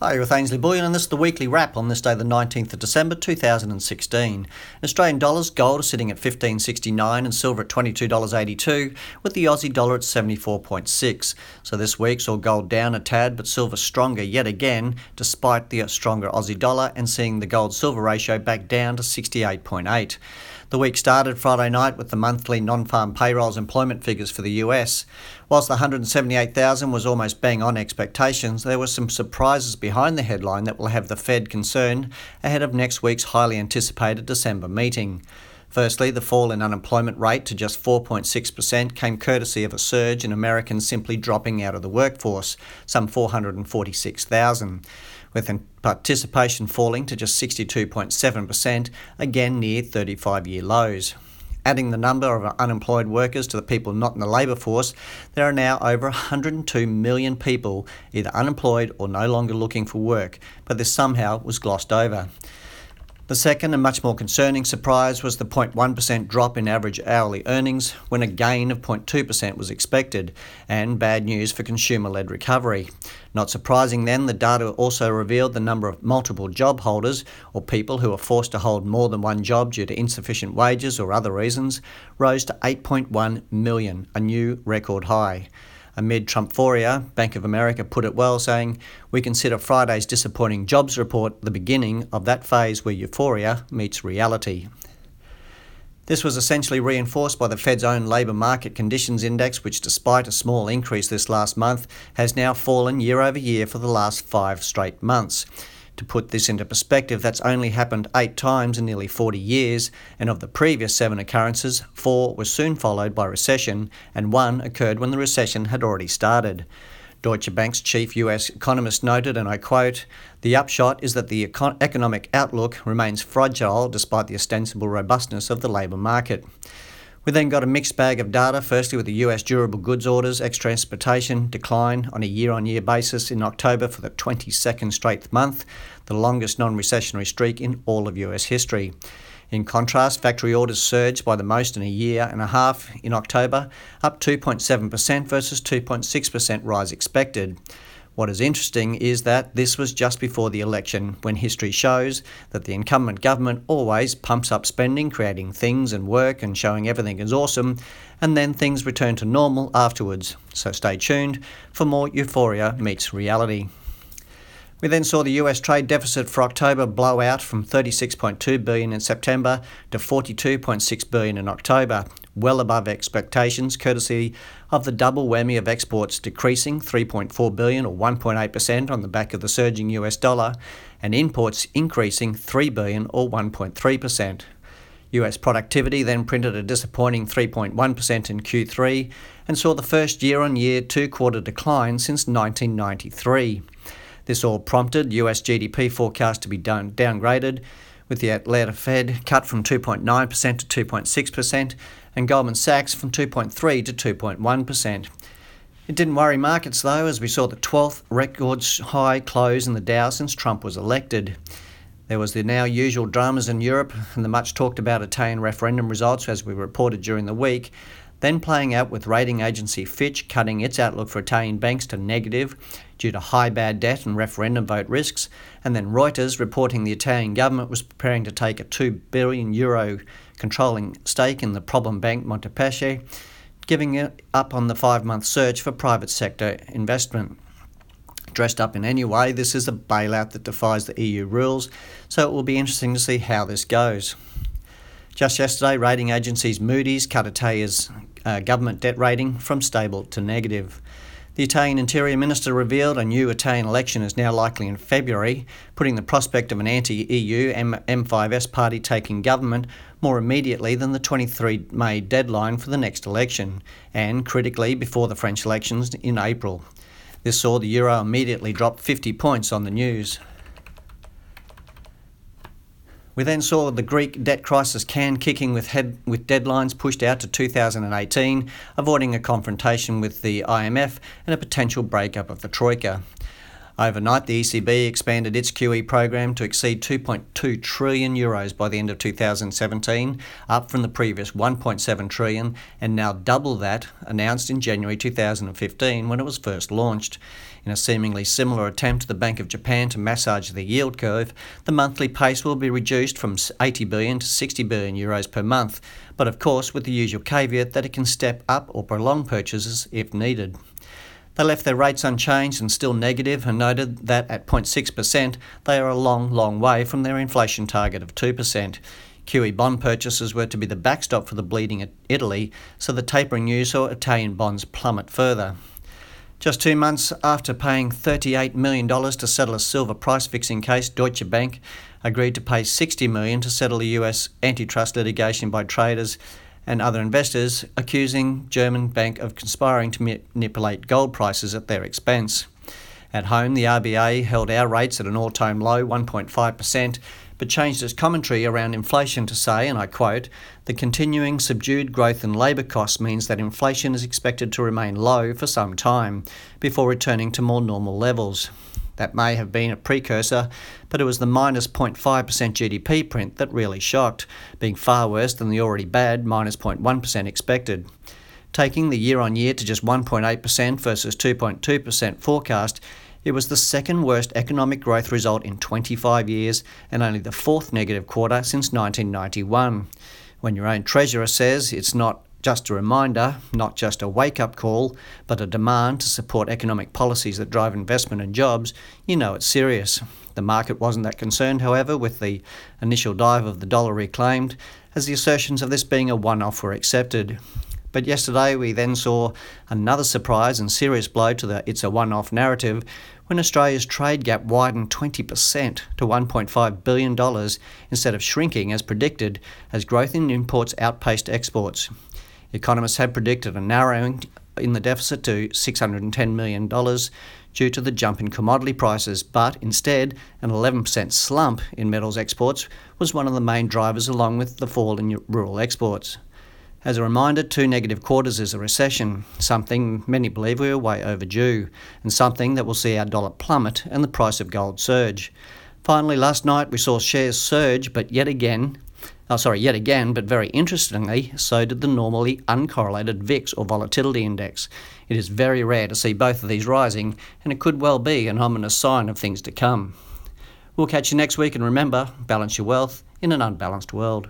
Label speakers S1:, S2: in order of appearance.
S1: Hi, you're with Ainslie Bullion, and this is the weekly wrap on this day, the 19th of December 2016. Australian dollars, gold is sitting at 15.69 and silver at $22.82, with the Aussie dollar at 74.6. So this week saw gold down a tad, but silver stronger yet again, despite the stronger Aussie dollar, and seeing the gold silver ratio back down to 68.8. The week started Friday night with the monthly non farm payrolls employment figures for the US. Whilst the 178,000 was almost bang on expectations, there were some surprises behind the headline that will have the Fed concerned ahead of next week's highly anticipated December meeting. Firstly, the fall in unemployment rate to just 4.6% came courtesy of a surge in Americans simply dropping out of the workforce, some 446,000 with participation falling to just 62.7%, again near 35 year lows. Adding the number of unemployed workers to the people not in the labour force, there are now over 102 million people either unemployed or no longer looking for work, but this somehow was glossed over. The second and much more concerning surprise was the 0.1% drop in average hourly earnings when a gain of 0.2% was expected, and bad news for consumer led recovery. Not surprising then, the data also revealed the number of multiple job holders, or people who are forced to hold more than one job due to insufficient wages or other reasons, rose to 8.1 million, a new record high. Amid Trumphoria, Bank of America put it well, saying, We consider Friday's disappointing jobs report the beginning of that phase where euphoria meets reality. This was essentially reinforced by the Fed's own labour market conditions index, which, despite a small increase this last month, has now fallen year over year for the last five straight months. To put this into perspective, that's only happened eight times in nearly 40 years, and of the previous seven occurrences, four were soon followed by recession, and one occurred when the recession had already started. Deutsche Bank's chief US economist noted, and I quote, The upshot is that the econ- economic outlook remains fragile despite the ostensible robustness of the labour market. We then got a mixed bag of data, firstly with the US durable goods orders, ex transportation decline on a year on year basis in October for the 22nd straight month, the longest non recessionary streak in all of US history. In contrast, factory orders surged by the most in a year and a half in October, up 2.7% versus 2.6% rise expected. What is interesting is that this was just before the election, when history shows that the incumbent government always pumps up spending, creating things and work and showing everything is awesome, and then things return to normal afterwards. So stay tuned for more euphoria meets reality. We then saw the US trade deficit for October blow out from 36.2 billion in September to 42.6 billion in October, well above expectations courtesy of the double whammy of exports decreasing 3.4 billion or 1.8% on the back of the surging US dollar and imports increasing 3 billion or 1.3%. US productivity then printed a disappointing 3.1% in Q3 and saw the first year on year two quarter decline since 1993. This all prompted US GDP forecast to be down, downgraded, with the Atlanta Fed cut from 2.9% to 2.6% and Goldman Sachs from 2.3 to 2.1%. It didn't worry markets though, as we saw the 12th record high close in the Dow since Trump was elected. There was the now usual dramas in Europe and the much talked about Italian referendum results, as we reported during the week, then playing out with rating agency Fitch cutting its outlook for Italian banks to negative due to high bad debt and referendum vote risks, and then Reuters reporting the Italian government was preparing to take a 2 billion euro controlling stake in the problem bank Montepaschi, giving up on the five month search for private sector investment. Dressed up in any way, this is a bailout that defies the EU rules, so it will be interesting to see how this goes. Just yesterday, rating agencies Moody's cut Italia's uh, government debt rating from stable to negative. The Italian Interior Minister revealed a new Italian election is now likely in February, putting the prospect of an anti EU M5S party taking government more immediately than the 23 May deadline for the next election, and critically before the French elections in April. This saw the euro immediately drop 50 points on the news. We then saw the Greek debt crisis can kicking with, head, with deadlines pushed out to 2018, avoiding a confrontation with the IMF and a potential breakup of the Troika. Overnight, the ECB expanded its QE program to exceed 2.2 trillion euros by the end of 2017, up from the previous 1.7 trillion and now double that announced in January 2015 when it was first launched. In a seemingly similar attempt to the Bank of Japan to massage the yield curve, the monthly pace will be reduced from 80 billion to 60 billion euros per month, but of course with the usual caveat that it can step up or prolong purchases if needed. They left their rates unchanged and still negative and noted that at 0.6% they are a long, long way from their inflation target of 2%. QE bond purchases were to be the backstop for the bleeding at Italy, so the tapering news saw Italian bonds plummet further. Just two months after paying $38 million to settle a silver price fixing case, Deutsche Bank agreed to pay $60 million to settle the US antitrust litigation by traders and other investors accusing German bank of conspiring to manipulate gold prices at their expense. At home, the RBA held our rates at an all-time low 1.5%, but changed its commentary around inflation to say, and I quote, the continuing subdued growth in labour costs means that inflation is expected to remain low for some time before returning to more normal levels. That may have been a precursor, but it was the minus 0.5% GDP print that really shocked, being far worse than the already bad minus 0.1 expected. Taking the year on year to just 1.8% versus 2.2% forecast, it was the second worst economic growth result in 25 years and only the fourth negative quarter since 1991. When your own treasurer says it's not just a reminder, not just a wake up call, but a demand to support economic policies that drive investment and jobs, you know it's serious. The market wasn't that concerned, however, with the initial dive of the dollar reclaimed, as the assertions of this being a one off were accepted. But yesterday we then saw another surprise and serious blow to the it's a one off narrative when Australia's trade gap widened 20% to $1.5 billion instead of shrinking as predicted, as growth in imports outpaced exports. Economists had predicted a narrowing in the deficit to $610 million due to the jump in commodity prices, but instead, an 11% slump in metals exports was one of the main drivers, along with the fall in rural exports. As a reminder, two negative quarters is a recession, something many believe we are way overdue, and something that will see our dollar plummet and the price of gold surge. Finally, last night we saw shares surge, but yet again, Oh, sorry, yet again, but very interestingly, so did the normally uncorrelated VIX or volatility index. It is very rare to see both of these rising, and it could well be an ominous sign of things to come. We'll catch you next week, and remember balance your wealth in an unbalanced world.